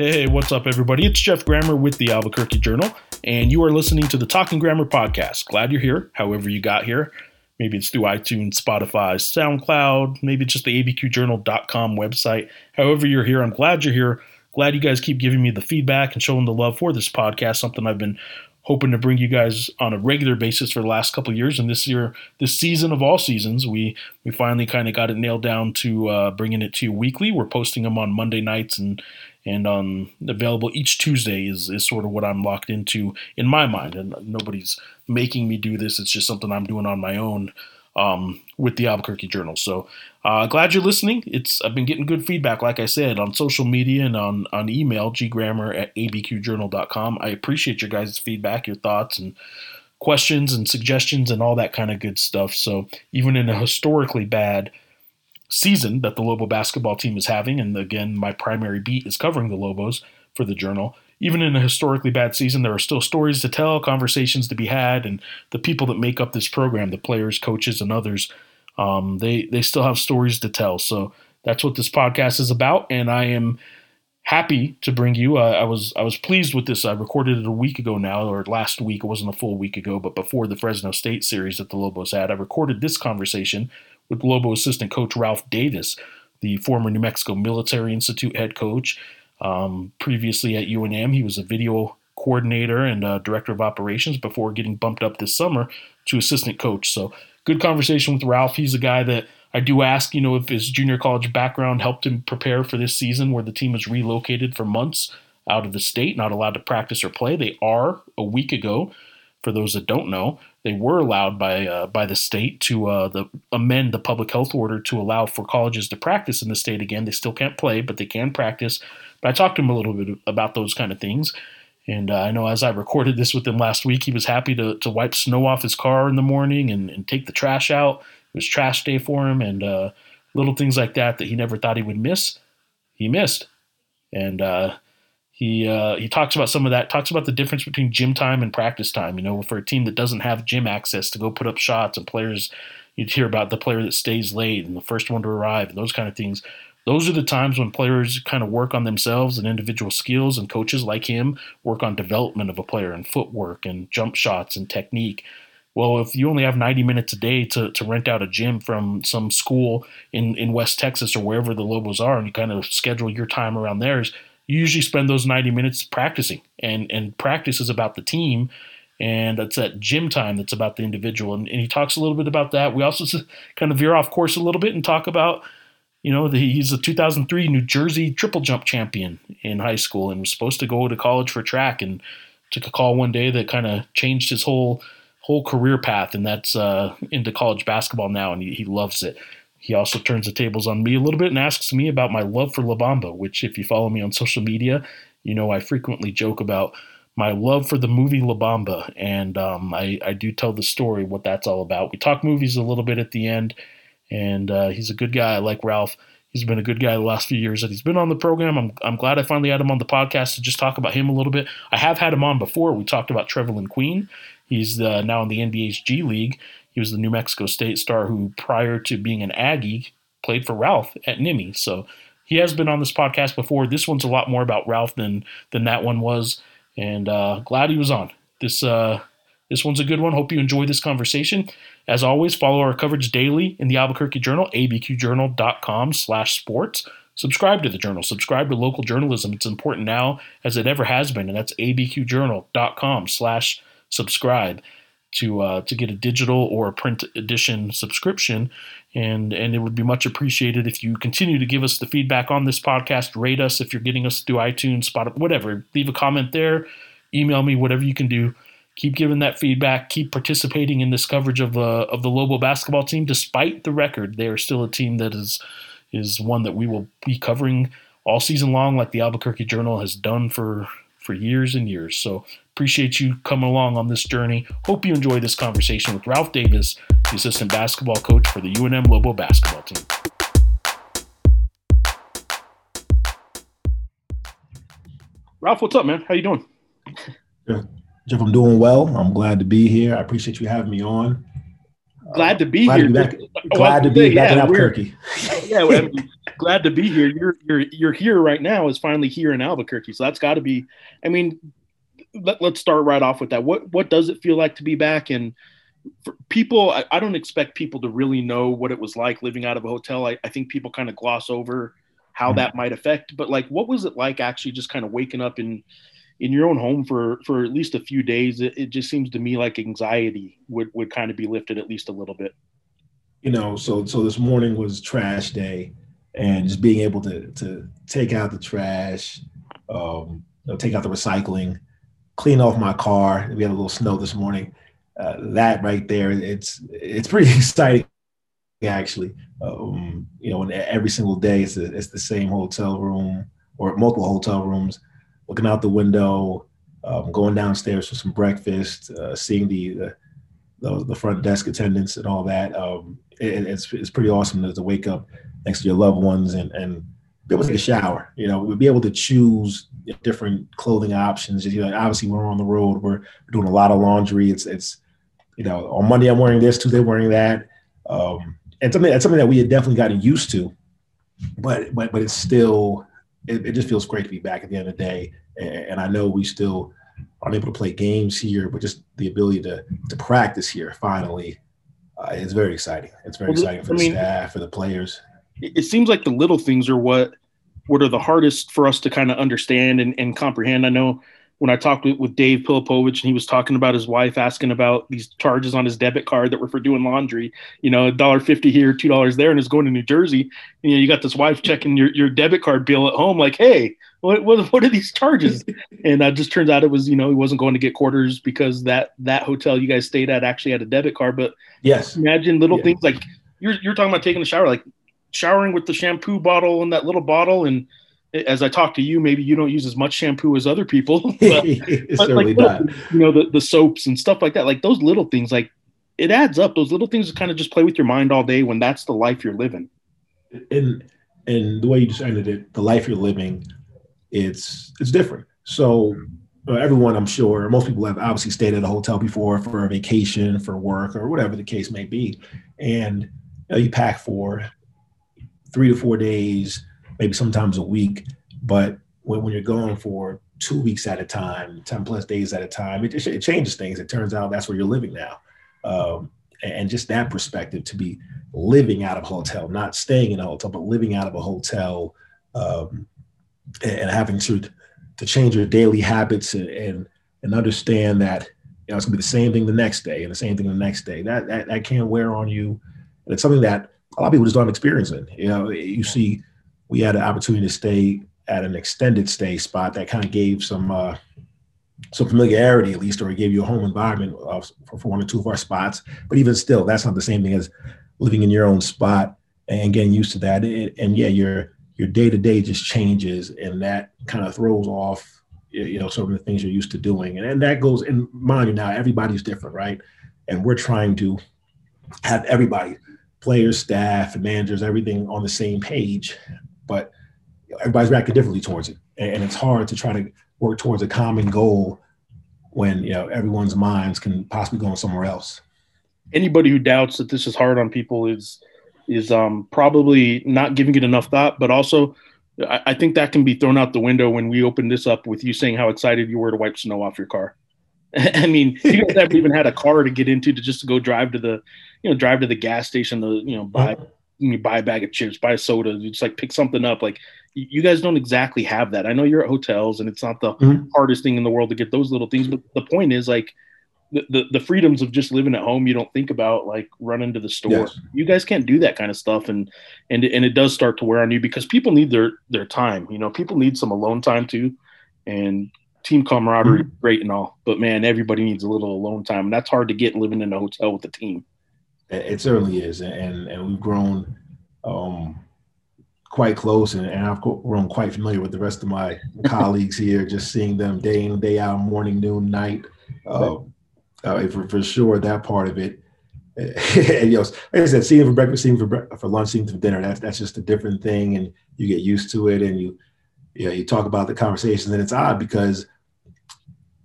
Hey, what's up, everybody? It's Geoff Grammer with the Albuquerque Journal, and you are listening to the Talking Grammer podcast. Glad you're here, however, you got here. Maybe it's through iTunes, Spotify, SoundCloud, maybe just the abqjournal.com website. However, you're here, I'm glad you're here. Glad you guys keep giving me the feedback and showing the love for this podcast, something I've been hoping to bring you guys on a regular basis for the last couple years. And this year, this season of all seasons, we we finally kind of got it nailed down to uh, bringing it to you weekly. We're posting them on Monday nights and and on available each Tuesday is is sort of what I'm locked into in my mind. And nobody's making me do this. It's just something I'm doing on my own um, with the Albuquerque Journal. So uh, glad you're listening. It's I've been getting good feedback, like I said, on social media and on on email, ggrammer at abqjournal.com. I appreciate your guys' feedback, your thoughts, and questions and suggestions and all that kind of good stuff. So even in a historically bad season that the Lobo basketball team is having, and again, my primary beat is covering the Lobos for the Journal even in a historically bad season, there are still stories to tell, conversations to be had, and the people that make up this program, the players, coaches, and others, um, they they still have stories to tell. So that's what this podcast is about, and I am happy to bring you. Uh, I was I was pleased with this. I recorded it a week ago now, or last week. It wasn't a full week ago, but before the Fresno State series that the Lobos had, I recorded this conversation with Lobo assistant coach Ralph Davis, the former New Mexico Military Institute head coach um, previously at UNM, he was a video coordinator and uh, director of operations before getting bumped up this summer to assistant coach. So, good conversation with Ralph. He's a guy that I do ask, you know, if his junior college background helped him prepare for this season where the team was relocated for months out of the state, not allowed to practice or play. They are a week ago. For those that don't know, they were allowed by uh, by the state to uh, the, amend the public health order to allow for colleges to practice in the state again. They still can't play, but they can practice but I talked to him a little bit about those kind of things. And uh, I know as I recorded this with him last week, he was happy to, to wipe snow off his car in the morning and, and take the trash out. It was trash day for him and uh, little things like that that he never thought he would miss. He missed. And uh, he uh, he talks about some of that. Talks about the difference between gym time and practice time. You know, for a team that doesn't have gym access to go put up shots, and players, you'd hear about the player that stays late and the first one to arrive, and those kind of things those are the times when players kind of work on themselves and individual skills, and coaches like him work on development of a player and footwork and jump shots and technique. Well, if you only have 90 minutes a day to, to rent out a gym from some school in, in West Texas or wherever the Lobos are, and you kind of schedule your time around theirs, you usually spend those 90 minutes practicing. And, and practice is about the team, and that's that gym time that's about the individual. And, and he talks a little bit about that. We also kind of veer off course a little bit and talk about you know, he's a 2003 New Jersey triple jump champion in high school and was supposed to go to college for track and took a call one day that kind of changed his whole whole career path, and that's uh, into college basketball now, and he, he loves it. He also turns the tables on me a little bit and asks me about my love for La Bamba, which, if you follow me on social media, you know I frequently joke about my love for the movie La Bamba, and um, I, I do tell the story, what that's all about. We talk movies a little bit at the end and uh, he's a good guy. I like Ralph. He's been a good guy the last few years that he's been on the program. I'm, I'm glad I finally had him on the podcast to just talk about him a little bit. I have had him on before. We talked about Trevelin Queen. He's uh, now in the NBA's G League. He was the New Mexico State star who, prior to being an Aggie, played for Ralph at Nimi. So he has been on this podcast before. This one's a lot more about Ralph than than that one was, and uh, glad he was on. This uh, this one's a good one. Hope you enjoy this conversation. As always, follow our coverage daily in the Albuquerque Journal, abqjournal.com slash sports. Subscribe to the journal. Subscribe to local journalism. It's important now as it ever has been, and that's abqjournal.com slash subscribe to uh, to get a digital or a print edition subscription. And and it would be much appreciated if you continue to give us the feedback on this podcast. Rate us if you're getting us through iTunes, Spotify, whatever. Leave a comment there. Email me, whatever you can do keep giving that feedback, keep participating in this coverage of uh, of the Lobo basketball team. Despite the record, they are still a team that is is one that we will be covering all season long, like the Albuquerque Journal has done for for years and years. So appreciate you coming along on this journey. Hope you enjoy this conversation with Ralph Davis, the assistant basketball coach for the UNM Lobo basketball team. Ralph, what's up, man? How you doing? Good. Jeff, I'm doing well. I'm glad to be here. I appreciate you having me on. Glad to be glad here. To be back, glad to be back yeah, in Albuquerque. yeah, glad to be here. You're you're you're here right now. Is finally here in Albuquerque, so that's got to be. I mean, let, us start right off with that. What what does it feel like to be back? And for people, I, I, don't expect people to really know what it was like living out of a hotel. I, I think people kind of gloss over how mm-hmm. that might affect. But like, what was it like actually just kind of waking up in in your own home for for at least a few days? It, it just seems to me like anxiety would would kind of be lifted at least a little bit. You know, so so this morning was trash day, and just being able to to take out the trash, um, you know, take out the recycling, clean off my car. We had a little snow this morning. Uh, that right there, it's it's pretty exciting actually. Um, you know, and every single day it's, a, it's the same hotel room or multiple hotel rooms, looking out the window, um, going downstairs for some breakfast, uh, seeing the, the, the front desk attendants and all that. Um, it, it's it's pretty awesome to, to, wake up next to your loved ones and and be able to take a shower. You know, we'll be able to choose different clothing options. You know, obviously we're on the road. We're, we're doing a lot of laundry. It's it's you know on Monday I'm wearing this, Tuesday wearing that. Um, and something that's something that we had definitely gotten used to, but but but it's still it, it, just feels great to be back at the end of the day. And, and, I know we still aren't able to play games here, but just the ability to to practice here finally uh, is very exciting. It's very well, exciting for I the mean, staff, for the players. It seems like the little things are what what are the hardest for us to kind of understand and, and comprehend. I know when I talked with, with Dave Pilipovich and he was talking about his wife asking about these charges on his debit card that were for doing laundry, you know, a dollar fifty here, two dollars there, and is going to New Jersey. You know, you got this wife checking your, your debit card bill at home, like, hey, what what, what are these charges? and uh, just turns out it was, you know, he wasn't going to get quarters because that that hotel you guys stayed at actually had a debit card. But yes, imagine little yeah. things like you're you're talking about taking a shower, like showering with the shampoo bottle and that little bottle and as I talk to you, maybe you don't use as much shampoo as other people. But, but like, not. You know, the, the soaps and stuff like that, like those little things, like it adds up. Those little things kind of just play with your mind all day when that's the life you're living. And and the way you just ended it, the life you're living, it's it's different. So uh, everyone, I'm sure, most people have obviously stayed at a hotel before for a vacation, for work, or whatever the case may be, and you, know, you pack for three to four days maybe sometimes a week. But when, when you're going for two weeks at a time, 10 plus days at a time, it, it changes things. It turns out that's where you're living now. Um, and just that perspective to be living out of a hotel, not staying in a hotel, but living out of a hotel um, and, having to to change your daily habits and and, and understand that you know it's gonna be the same thing the next day and the same thing the next day. That that, that can wear on you, and it's something that a lot of people just don't experience it. You know, you see we had an opportunity to stay at an extended stay spot that kind of gave some uh, some familiarity at least, or it gave you a home environment uh, for, one or two of our spots. But even still, that's not the same thing as living in your own spot and getting used to that. It, and yeah, your your day to day just changes, and that kind of throws off you know some of the things you're used to doing. And, and that goes in mind you now, everybody's different, right? And we're trying to have everybody, players, staff, managers, everything on the same page but everybody's reacting differently towards it, and, it's hard to try to work towards a common goal when you know everyone's minds can possibly go on somewhere else. Anybody who doubts that this is hard on people is is um, probably not giving it enough thought, but also I, I think that can be thrown out the window when we open this up with you saying how excited you were to wipe snow off your car. I mean, you guys never even had a car to get into to just to go drive to the, you know, drive to the gas station to, you know, buy you buy a bag of chips, buy a soda, you just like pick something up. Like you guys don't exactly have that. I know you're at hotels and it's not the mm-hmm. hardest thing in the world to get those little things, but the point is like the, the, the freedoms of just living at home, you don't think about like running to the store. Yes. You guys can't do that kind of stuff. And, and, and it does start to wear on you because people need their, their time, you know, people need some alone time too. And team camaraderie, mm-hmm. great and all, but man, everybody needs a little alone time. And that's hard to get living in a hotel with a team. It certainly is, and and we've grown um, quite close, and, and I've grown quite familiar with the rest of my colleagues here. Just seeing them day in day out, morning, noon, night. Uh, uh, for, for sure, that part of it. and, you know, like I said, seeing them for breakfast, seeing them for, for lunch, seeing them for dinner. That's that's just a different thing, and you get used to it, and you, you know, you talk about the conversation, and it's odd because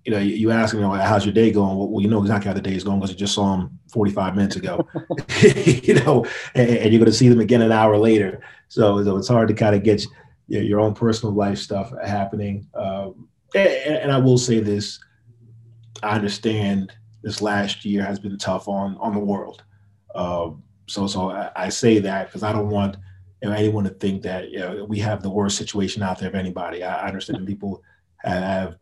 you know, you, you ask him, you know, how's your day going? Well, you know exactly how the day is going because you just saw him 45 minutes ago, you know, and, and, you're going to see them again an hour later. So, so it's hard to kind of get you know, your own personal life stuff happening. Um, and, and, I will say this, I understand this last year has been tough on on the world. Um, so, so I, I say that because I don't want you know, anyone to think that you know, we have the worst situation out there of anybody. I, I understand people have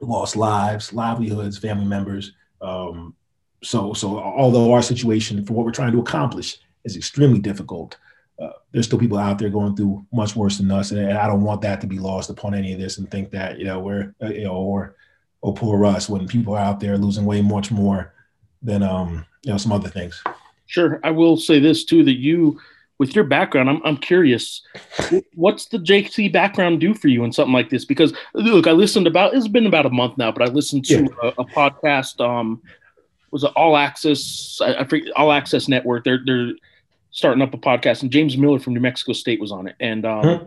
lost lives, livelihoods, family members. Um, so, so although our situation for what we're trying to accomplish is extremely difficult, uh, there's still people out there going through much worse than us, and, and, I don't want that to be lost upon any of this, and think that you know we're uh, you know or or poor us when people are out there losing way much more than um you know some other things. Sure, I will say this too that you with your background, I'm, I'm curious, what's the JC background do for you in something like this? Because look, I listened about, it's been about a month now, but I listened to yeah. a, a, podcast, um, was it All Access, I, I forget, All Access Network. They're, they're starting up a podcast and James Miller from New Mexico State was on it. And, um, huh?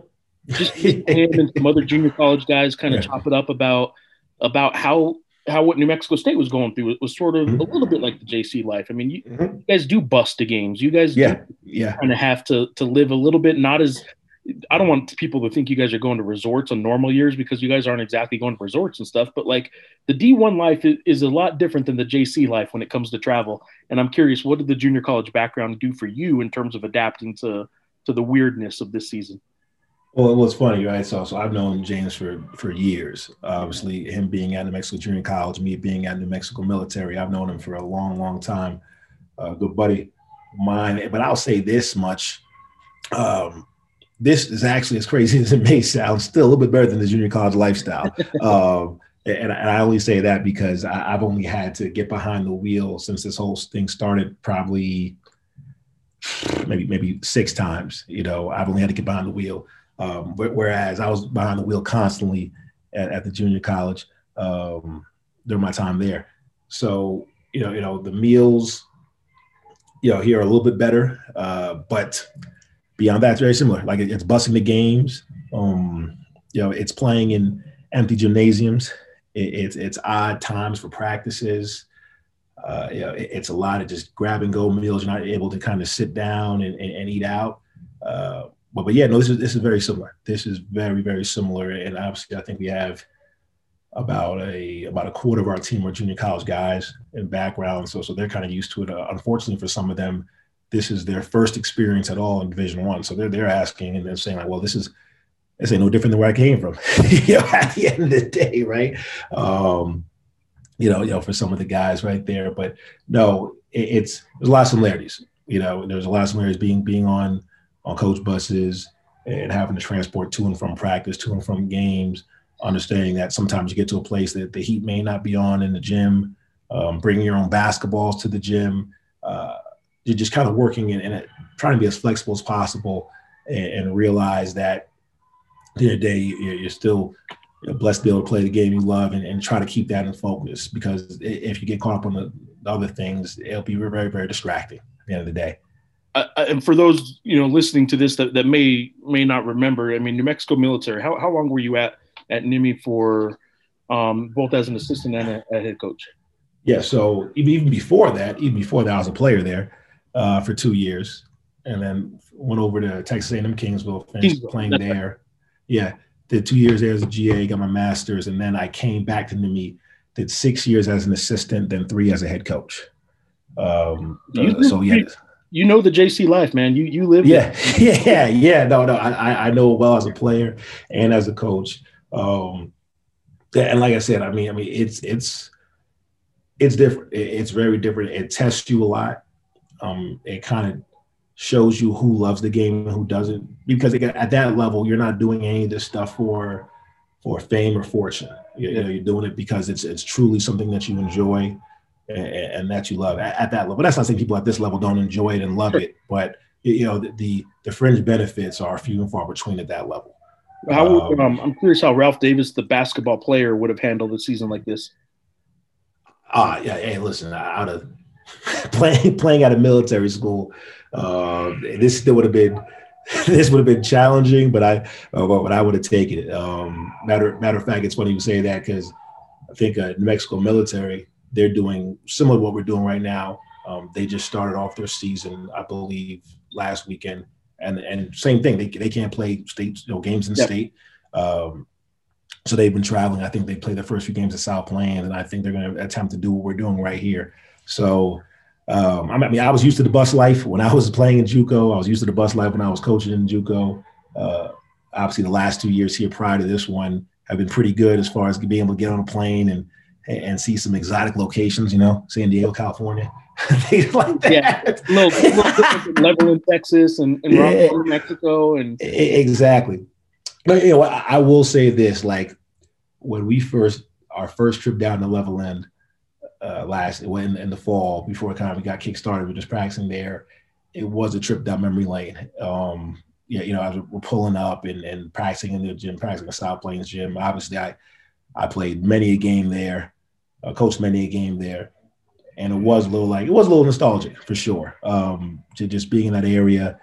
just him and some other junior college guys kind of yeah. chop it up about, about how how what New Mexico State was going through. It was sort of mm-hmm. a little bit like the JC life. I mean, you, mm-hmm. you guys do bust the games. You guys, yeah, yeah, kind of have to to live a little bit. Not as I don't want people to think you guys are going to resorts on normal years because you guys aren't exactly going to resorts and stuff. But like the D1 life is, is a lot different than the JC life when it comes to travel. And I'm curious, what did the junior college background do for you in terms of adapting to to the weirdness of this season? Well, it was funny, right? So, so I've known James for for years. Obviously, him being at New Mexico Junior College, me being at New Mexico Military, I've known him for a long, long time. Uh, good buddy mine. But I'll say this much: um, this is actually as crazy as it may sound, still a little bit better than the junior college lifestyle. um, and, and, I only say that because I, I've only had to get behind the wheel since this whole thing started, probably maybe maybe six times. You know, I've only had to get behind the wheel. Um, whereas I was behind the wheel constantly at, at the junior college um, during my time there. So you know, you know, the meals, you know, here are a little bit better, uh, but beyond that, it's very similar. Like it's busing the games. Um, you know, it's playing in empty gymnasiums. It, it's it's odd times for practices. Uh, you know, it, it's a lot of just grab and go meals. You're not able to kind of sit down and, and, and eat out. Uh, but but yeah, no, this is this is very similar. This is very very similar, and obviously, I think we have about a about a quarter of our team are junior college guys in background, so so they're kind of used to it. Uh, unfortunately, for some of them, this is their first experience at all in Division One, so they're they're asking and they're saying like, well, this is this ain't no different than where I came from. you know, at the end of the day, right? Um, you know, you know, for some of the guys right there, but no, it, it's there's a lot of similarities. You know, there's a lot of similarities being being on on coach buses and having to transport to and from practice, to and from games, understanding that sometimes you get to a place that the heat may not be on in the gym, um, bringing your own basketballs to the gym. Uh, you're just kind of working and, trying to be as flexible as possible and, and realize that the day, you're, you're still blessed to be able to play the game you love and, and, try to keep that in focus because if you get caught up on the other things, it'll be very, very distracting at the end of the day uh, and for those you know listening to this that, that may may not remember, I mean, New Mexico military. How how long were you at at NIMI for, um, both as an assistant and a, a, head coach? Yeah, so even before that, even before that, I was a player there uh, for two years, and then went over to Texas A&M Kingsville, finished Kingsville. playing there. Yeah, did two years there as a GA, got my master's, and then I came back to NIMI, did six years as an assistant, then three as a head coach. Um, uh, so yeah you know the JC life, man. You you live. Yeah, yeah, yeah. No, no. I I know well as a player and as a coach. Um, and like I said, I mean, I mean, it's it's it's different. It's very different. It tests you a lot. Um, it kind of shows you who loves the game and who doesn't, because at that level, you're not doing any of this stuff for for fame or fortune. You, you know, you're doing it because it's it's truly something that you enjoy and, and that you love at, at, that level. But That's not saying people at this level don't enjoy it and love it, but you know the, the, fringe benefits are few and far between at that level. How um, um, I'm curious how Ralph Davis, the basketball player, would have handled a season like this. Ah, uh, yeah. Hey, listen, out of playing playing at a military school, uh, this still would have been this would have been challenging, but I uh, but I would have taken it. Um, matter matter of fact, it's funny you say that because I think uh, New Mexico military, they're doing similar to what we're doing right now. Um, they just started off their season, I believe, last weekend, and and same thing. They they can't play state you know, games in yep. state. Um, so they've been traveling. I think they played the first few games at South Plains, and I think they're going to attempt to do what we're doing right here. So, um, I mean, I was used to the bus life when I was playing in JUCO. I was used to the bus life when I was coaching in JUCO. Uh, obviously, the last two years here prior to this one have been pretty good as far as being able to get on a plane and and see some exotic locations. You know, San Diego, California, things like that. Yeah, little, little Levelland Texas and, and yeah. Mexico, and exactly. But you know, I, I will say this: like when we first our first trip down to Levelland uh, last in, in the fall before it kind of got kick started, we are just practicing there. It was a trip down memory lane. Um, yeah, you know, I was, we're pulling up and, and practicing in the gym, practicing in South Plains gym. Obviously, I I played many a game there, uh, coached many a game there, and it was a little like it was a little nostalgic for sure. Um, to just being in that area,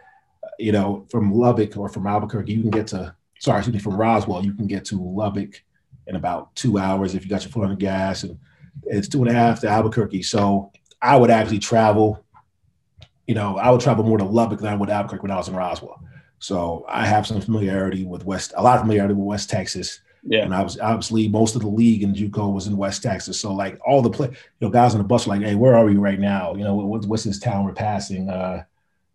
you know, from Lubbock or from Albuquerque, you can get to sorry, excuse me, from Roswell, you can get to Lubbock in about two hours if you got your foot on the gas, and it's two and a half to Albuquerque. So I would actually travel. You know, I would travel more to Lubbock than I would Albuquerque when I was in Roswell. So I have some familiarity with West, a lot of familiarity with West Texas. Yeah. And I was obviously most of the league in JUCO was in West Texas. So like all the play, you know, guys on the bus were like, hey, where are we right now? You know, what's, what's this town we're passing? Uh,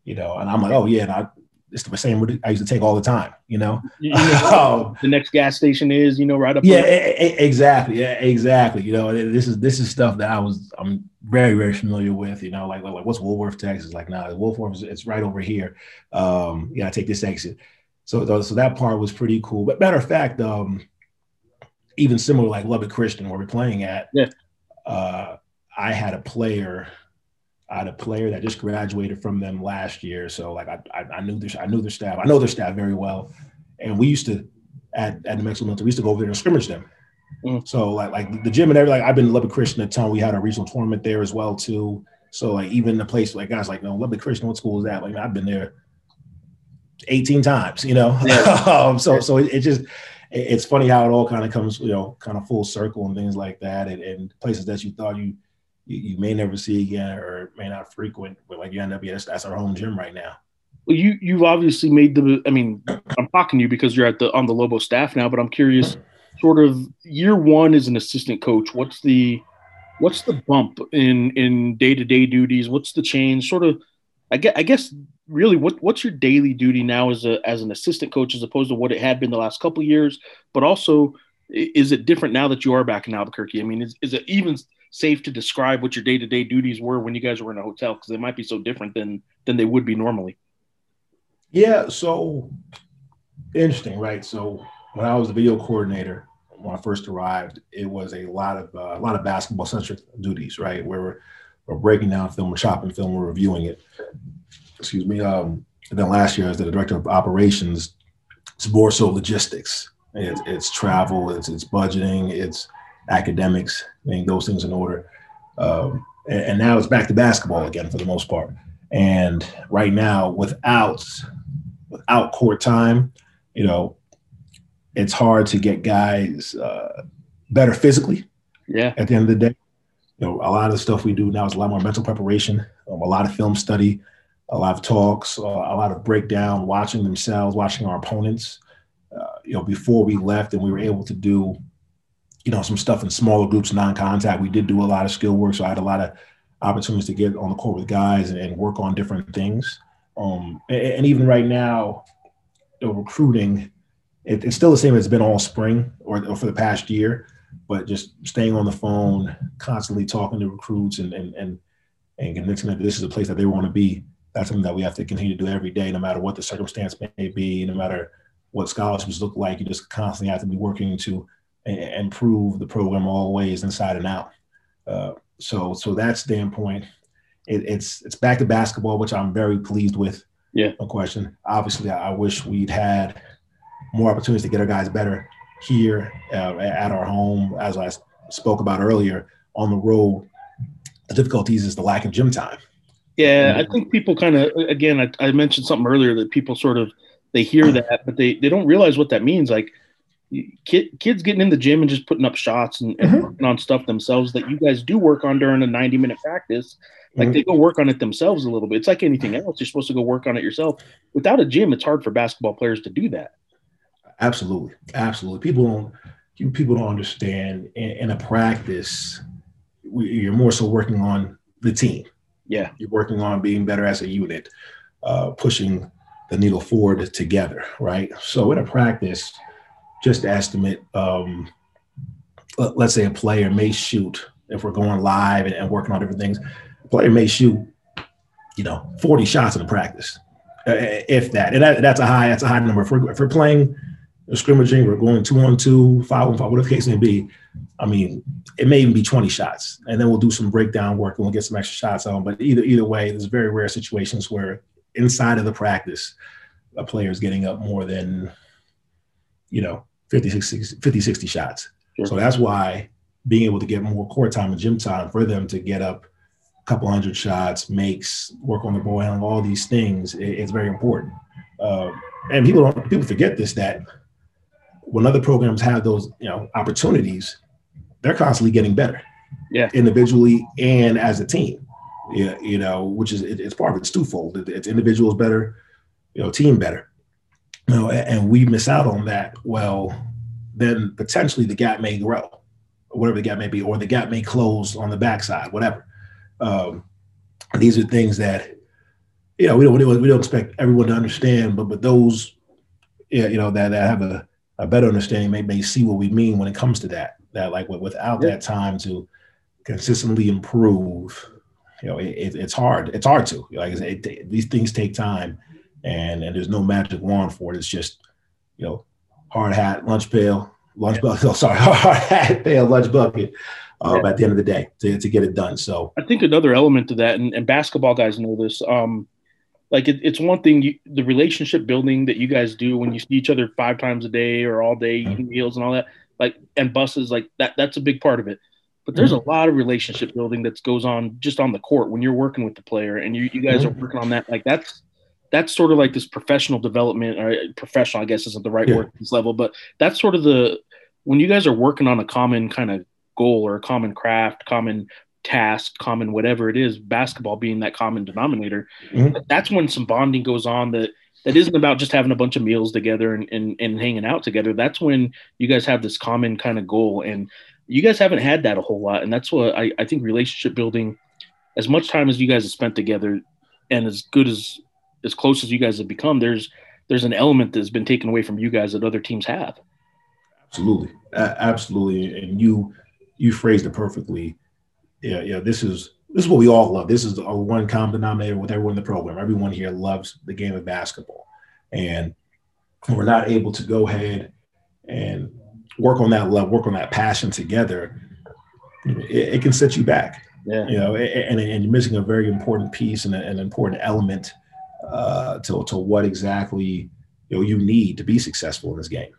you know, and I'm like, oh yeah, and I it's the same route I used to take all the time, you know. You know um, the next gas station is, you know, right up. Yeah, exactly. Yeah, exactly. You know, this is this is stuff that I was I'm very very familiar with. You know, like like, like what's Wolfforth, Texas? Like, nah, Wolfforth is it's right over here. Um, yeah, I take this exit. So so that part was pretty cool. But matter of fact, um, even similar like Lubbock Christian, where we're playing at. Yeah. Uh, I had a player I had a player that just graduated from them last year, so like I, I, I knew their I knew their staff. I know their staff very well, and we used to at at New Mexico Military, we used to go over there and scrimmage them. Mm. So like like the gym and everything. Like I've been in Lubbock Christian a ton. We had a regional tournament there as well too. So like even the place like guys like no Lubbock Christian, what school is that? Like I've been there 18 times, you know. Yeah. um, so so it, it just it's funny how it all kind of comes, you know, kind of full circle and things like that, and, and places that you thought you you, you, may never see again or may not frequent, but like you end up, yeah, that's, that's our home gym right now. Well, you you've obviously made the. I mean, I'm talking to you because you're at the on the Lobo staff now, but I'm curious, sort of year one as an assistant coach. What's the what's the bump in in day to day duties? What's the change? Sort of, I guess, I guess really, what what's your daily duty now as a as an assistant coach as opposed to what it had been the last couple years? But also, is it different now that you are back in Albuquerque? I mean, is is it even safe to describe what your day to day duties were when you guys were in a hotel because they might be so different than than they would be normally. Yeah, so interesting, right? So when I was the video coordinator when I first arrived, it was a lot of uh, a lot of basketball centric duties, right? Where we're breaking down film, we're chopping film, we're reviewing it. Excuse me. Um, and then last year, as the director of operations, it's more so logistics. It's, it's travel, it's it's budgeting, it's academics, getting those things in order. Um, and, and, now it's back to basketball again for the most part. And right now, without without court time, you know, it's hard to get guys uh, better physically. Yeah. At the end of the day, you know, a lot of the stuff we do now is a lot more mental preparation, um, a lot of film study, a lot of talks, uh, a lot of breakdown, watching themselves, watching our opponents. Uh, you know, before we left, and we were able to do you know, some stuff in smaller groups, non-contact. We did do a lot of skill work, so I had a lot of opportunities to get on the court with guys and, and work on different things. Um, and, and, even right now, the recruiting, it, it's still the same as it's been all spring or, or, for the past year, but just staying on the phone, constantly talking to recruits and and and, and convincing that this is a place that they want to be. That's something that we have to continue to do every day, no matter what the circumstance may be, no matter what scholarships look like. You just constantly have to be working to improve the program all ways inside and out. Uh, so so that standpoint, it, it's it's back to basketball, which I'm very pleased with. Yeah, no question. Obviously, I, I wish we'd had more opportunities to get our guys better here uh, at our home, as I spoke about earlier. On the road, the difficulties is the lack of gym time. Yeah, I think people kind of again. I, I mentioned something earlier that people sort of they hear that, but they they don't realize what that means. Like kid, kids getting in the gym and just putting up shots and, and mm-hmm. working on stuff themselves that you guys do work on during a 90 minute practice. Like mm-hmm. they go work on it themselves a little bit. It's like anything else. You're supposed to go work on it yourself. Without a gym, it's hard for basketball players to do that. Absolutely, absolutely. People don't people don't understand in, in a practice. We, you're more so working on the team. Yeah, you're working on being better as a unit, uh, pushing the needle forward together, right? So in a practice, just estimate. Um, let, us say a player may shoot if we're going live and, and working on different things. A player may shoot, you know, 40 shots in a practice, uh, if that. And that, that's a high. That's a high number. If we're, if we're playing scrimmaging, we're going two on two, five on five, whatever the case may be. I mean, it may even be 20 shots. And then we'll do some breakdown work and we'll get some extra shots on. But either either way, there's very rare situations where inside of the practice, a player is getting up more than, you know, 50, 60, 50, 60 shots. Sure. So that's why being able to get more court time and gym time for them to get up a couple hundred shots, makes, work on the ball handling, all these things, it, it's very important. Uh, and people don't people forget this that when other programs have those you know opportunities, they're constantly getting better. Yeah, individually and as a team. Yeah, you know, which is it, it's part of it's twofold. It, it's individuals better, you know, team better. You know, and, and we miss out on that. Well, then potentially the gap may grow, whatever the gap may be, or the gap may close on the backside, whatever. Um, these are things that you know we don't, we don't expect everyone to understand, but but those yeah, you know that, that have a a better understanding may, may see what we mean when it comes to that. That like without yeah. that time to consistently improve, you know, it, it's hard. It's hard to like it, it, these things take time, and and there's no magic wand for it. It's just you know, hard hat, lunch pail, lunch yeah. bucket. Oh, sorry, hard hat, pail, lunch bucket. Um, yeah. At the end of the day, to, to get it done. So I think another element to that, and, and basketball guys know this. Um, like it, it's one thing you, the relationship building that you guys do when you see each other five times a day or all day mm-hmm. eating meals and all that like and buses like that that's a big part of it but there's mm-hmm. a lot of relationship building that goes on just on the court when you're working with the player and you, you guys mm-hmm. are working on that like that's that's sort of like this professional development or professional i guess isn't the right yeah. word at this level but that's sort of the when you guys are working on a common kind of goal or a common craft common task, common whatever it is, basketball being that common denominator, mm-hmm. that's when some bonding goes on that that isn't about just having a bunch of meals together and, and, and hanging out together. That's when you guys have this common kind of goal. And you guys haven't had that a whole lot. And that's what I, I think relationship building, as much time as you guys have spent together and as good as as close as you guys have become, there's there's an element that's been taken away from you guys that other teams have. Absolutely. Uh, absolutely. And you you phrased it perfectly yeah, yeah, this is this is what we all love. This is a one common denominator with everyone in the program. Everyone here loves the game of basketball, and we're not able to go ahead and work on that love, work on that passion together. It, it can set you back. Yeah. You know, and, and you're missing a very important piece and an important element uh, to to what exactly you know you need to be successful in this game.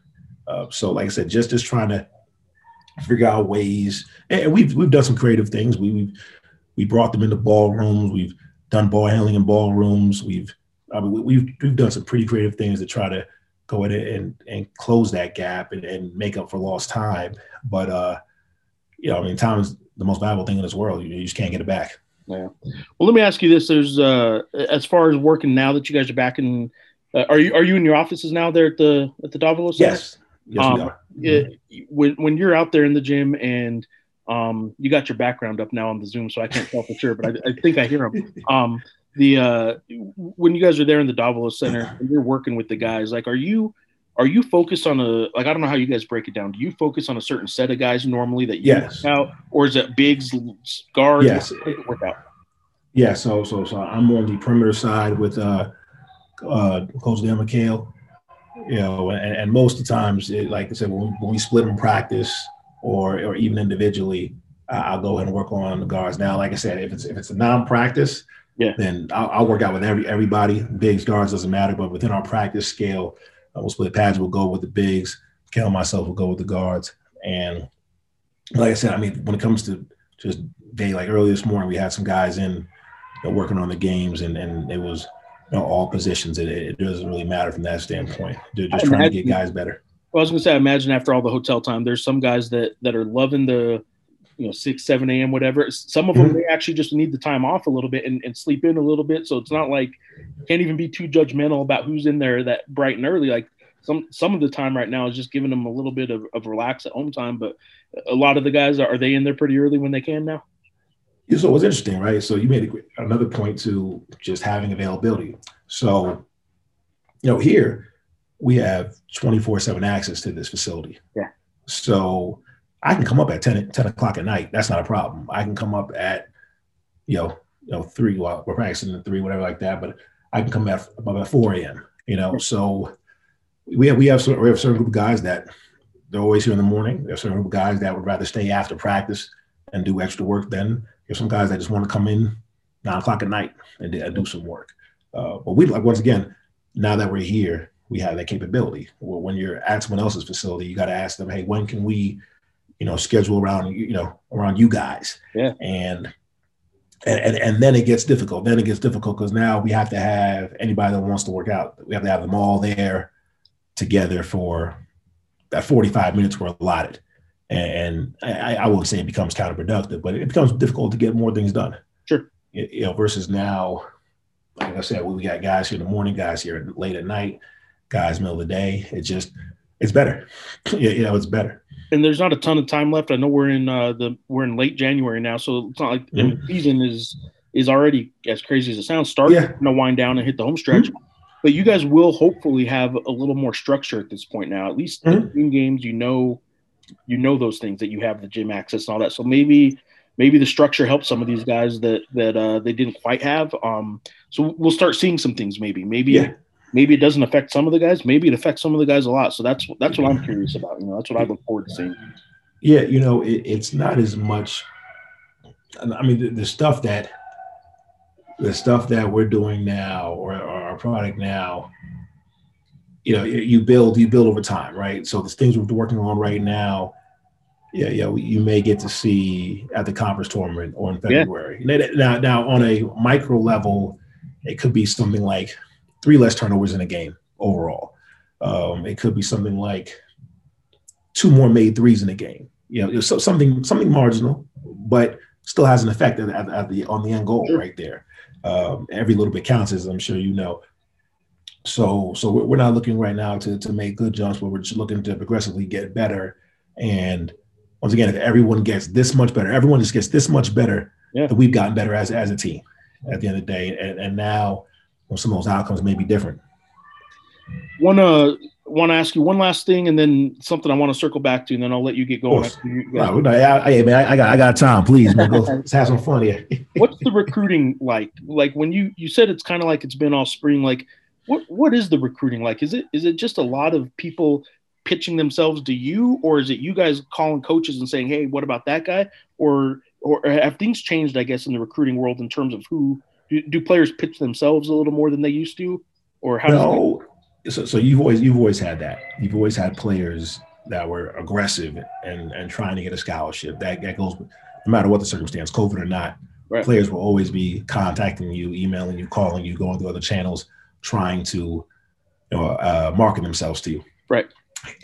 Uh, so, like I said, just just trying to figure out ways. And we've we've done some creative things. We we've we brought them into ballrooms. We've done ball handling in ballrooms. We've I mean, we've we've done some pretty creative things to try to go in and and close that gap and, and make up for lost time. But uh, you know, I mean, time is the most valuable thing in this world. You, you just can't get it back. Yeah. Well, let me ask you this: There's uh, as far as working now that you guys are back in, uh, are you are you in your offices now there at the at the Davalos Center? Yes. Yes, um, it, when when you're out there in the gym and um, you got your background up now on the Zoom, so I can't tell for sure, but I, I think I hear them. Um, the uh, when you guys are there in the Davalos Center and you're working with the guys, like, are you are you focused on a like I don't know how you guys break it down. Do you focus on a certain set of guys normally that you yes. out, or is it bigs, guards? Yes, work out. Yeah, so so so I'm on the perimeter side with uh, uh, Coach Dan McHale you know, and, and most of the times, it, like I said, when we, when we split in practice or or even individually, I'll go ahead and work on the guards. Now, like I said, if it's if it's a non-practice, yeah, then I'll, I'll work out with every everybody. Bigs, guards doesn't matter, but within our practice scale, uh, we'll split pads. We'll go with the bigs. Kel myself will go with the guards. And like I said, I mean, when it comes to just day like early this morning, we had some guys in you know, working on the games, and and it was know, all positions. It, it doesn't really matter from that standpoint. They're just trying to get guys better. Well, I was gonna say, I imagine after all the hotel time, there's some guys that that are loving the, you know, six, seven a.m. whatever. Some of them mm-hmm. they actually just need the time off a little bit and, and sleep in a little bit. So it's not like can't even be too judgmental about who's in there that bright and early. Like some some of the time right now is just giving them a little bit of, of relax at home time. But a lot of the guys are, are they in there pretty early when they can now? So what's interesting, right? So you made another point to just having availability. So, you know, here we have 24 7 access to this facility. Yeah. So I can come up at 10, 10 o'clock at night. That's not a problem. I can come up at, you know, you know, three, well, we're practicing at three, whatever like that, but I can come at about 4 a.m., you know. So we have we have we have a certain group of guys that they're always here in the morning. There's a certain group of guys that would rather stay after practice and do extra work. Then there's some guys that just want to come in nine o'clock at night and do some work. Uh, but we like once again, now that we're here, we have that capability. Well, when you're at someone else's facility, you got to ask them, hey, when can we, you know, schedule around you know around you guys? Yeah. And and, and, and then it gets difficult. Then it gets difficult because now we have to have anybody that wants to work out. We have to have them all there together for that 45 minutes were allotted. And I, I won't say it becomes counterproductive, but it becomes difficult to get more things done. Sure. You know, versus now, like I said, we got guys here in the morning, guys here late at night, guys middle of the day. It just, it's better. you know, it's better. And there's not a ton of time left. I know we're in uh, the we're in late January now, so it's not like mm-hmm. the season is is already as crazy as it sounds. Starting yeah. to wind down and hit the home stretch. Mm-hmm but you guys will hopefully have a little more structure at this point now. At least mm-hmm. in games, you know, you know those things that you have the gym access and all that. So maybe maybe the structure helps some of these guys that that uh, they didn't quite have. Um, so we'll start seeing some things. Maybe maybe yeah. maybe it doesn't affect some of the guys. Maybe it affects some of the guys a lot. So that's that's what I'm curious about. You know, that's what I look forward to seeing. Yeah, you know, it, it's not as much. I mean, the, the stuff that the stuff that we're doing now or, or our product now you know you build you build over time right so the things we're working on right now yeah yeah you may get to see at the conference tournament or in february yeah. now now on a micro level it could be something like three less turnovers in a game overall um, it could be something like two more made threes in a game you know so something something marginal but still has an effect at, at, at the on the end goal sure. right there um, every little bit counts, as I'm sure you know. So, so we're not looking right now to to make good jumps, but we're just looking to progressively get better. And once again, if everyone gets this much better, everyone just gets this much better, yeah. we've gotten better as as a team at the end of the day. And, and now, well, some of those outcomes may be different. One uh want to ask you one last thing, and then something I want to circle back to, and then I'll let you get going. You no, no, I, I, man, I got I got time. Please, man, go, let's have some fun here. What's the recruiting like? Like when you you said it's kind of like it's been all spring. Like what what is the recruiting like? Is it is it just a lot of people pitching themselves to you, or is it you guys calling coaches and saying, "Hey, what about that guy?" Or or have things changed? I guess in the recruiting world in terms of who do, do players pitch themselves a little more than they used to, or how? No so, so you've always you've always had that. You've always had players that were aggressive and and trying to get a scholarship. That that goes no matter what the circumstance, COVID or not. Right. Players will always be contacting you, emailing you, calling you, going through other channels, trying to you know, uh, market themselves to you. Right.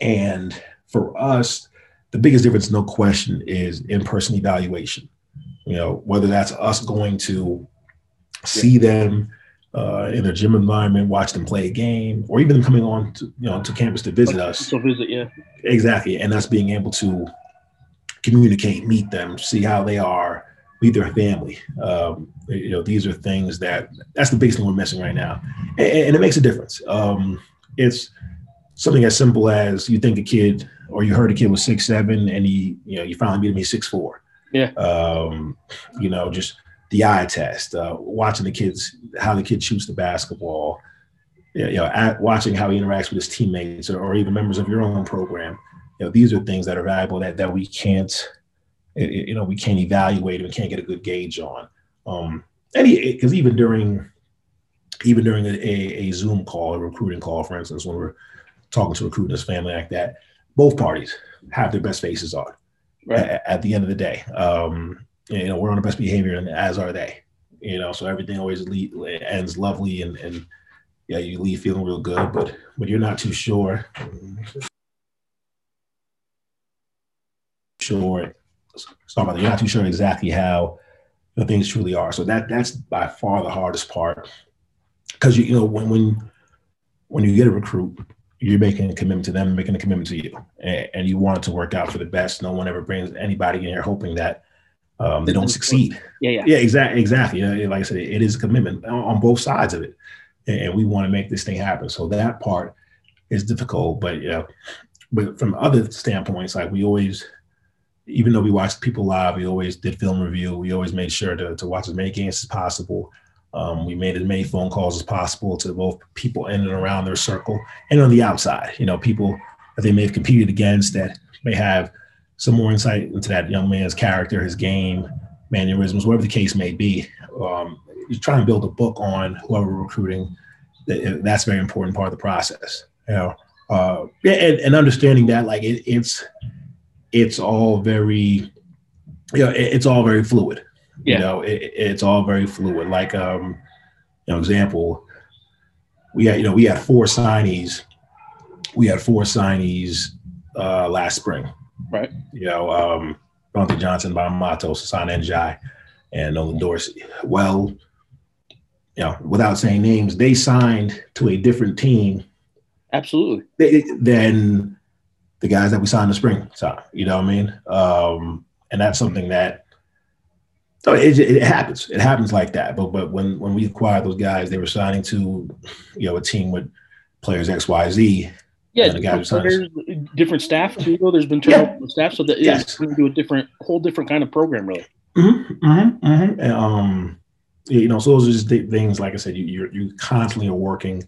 And for us, the biggest difference, no question, is in-person evaluation. You know, whether that's us going to see yeah. them uh, in a gym environment, watch them play a game, or even coming on to you know to campus to visit us. To visit, yeah. Exactly, and that's being able to communicate, meet them, see how they are, meet their family. Um, you know, these are things that that's the biggest thing we're missing right now, and, and it makes a difference. Um, it's something as simple as you think a kid or you heard a kid was six seven, and he you know you finally meet him he's six four. Yeah. Um, you know, just the eye test, uh, watching the kids, how the kid shoots the basketball, you know, at, watching how he interacts with his teammates or, or, even members of your own program. You know, these are things that are valuable that, that we can't, you know, we can't evaluate and we can't get a good gauge on. Um, and because even during, even during a, a, Zoom call, a recruiting call, for instance, when we're talking to a recruiters, family like that, both parties have their best faces on right. at, at the end of the day. Um, you know, we're on the best behavior, and as are they. You know, so everything always lead, ends lovely, and and yeah, you leave feeling real good. But when you're not too sure, sure. Sorry about that. You're not too sure exactly how the things truly are. So that that's by far the hardest part, because you you know when when when you get a recruit, you're making a commitment to them, making a commitment to you, and, and you want it to work out for the best. No one ever brings anybody in here hoping that um, they don't succeed. Yeah, yeah, yeah, exactly, exactly. You know, like I said, it is a commitment on, on both sides of it, and, and we want to make this thing happen. So that part is difficult, but yeah, but from other standpoints, like we always, even though we watched people live, we always did film review. We always made sure to, to watch as many games as possible. Um, we made as many phone calls as possible to both people in and around their circle and on the outside. You know, people that they may have competed against that may have some more insight into that young man's character, his game, mannerisms, whatever the case may be. Um, you try and build a book on whoever recruiting. That's a very important part of the process. You know, uh, and, and understanding that like it, it's it's all very you know it, it's all very fluid yeah. you know it, it's all very fluid like um you know example we had you know we had four signees we had four signees uh last spring right you know um Dante Johnson, Bob Matos, Hassan Njai, and Nolan Dorsey. Well, you know, without saying names, they signed to a different team Absolutely. Than the guys that we signed in the spring. So, you know what I mean? Um, and that's something that so it, it happens. It happens like that. But but when when we acquired those guys, they were signing to you know a team with players X Y Z. Yeah, guys players, different staff too. There's been turnover yeah. staff, so that yes. going to do a different, whole different kind of program, really. Mm-hmm, mm-hmm, mm-hmm. And, um, you know, so those are just things. Like I said, you you you constantly are working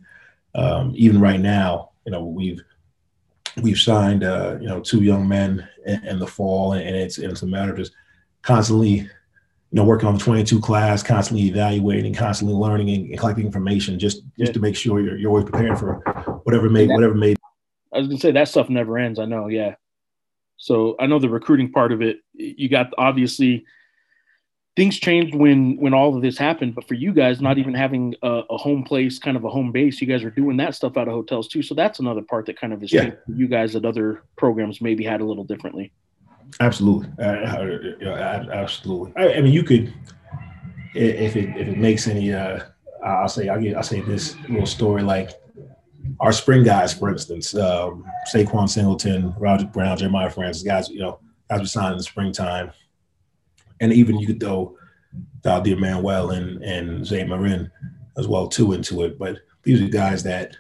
um, even right now, you know, we've we've signed uh, you know two young men in, in the fall, and, it's it's a matter of just constantly you know working on the 22 class, constantly evaluating, constantly learning and, and collecting information, just just to make sure you're, you're always prepared for whatever may whatever may. I was gonna say that stuff never ends. I know, yeah. So I know the recruiting part of it. You got obviously things changed when when all of this happened but for you guys not even having a, a, home place kind of a home base you guys are doing that stuff out of hotels too. So that's another part that kind of is yeah. you guys that other programs maybe had a little differently. Absolutely. Uh, uh absolutely. I, I, mean you could if it if it makes any uh i'll say i'll get i'll say this little story like our spring guys for instance um saquon singleton roger brown jeremiah francis guys you know guys we signed in the springtime and even you could throw Valdir Manuel and and Zay Marin as well too into it. But these are guys that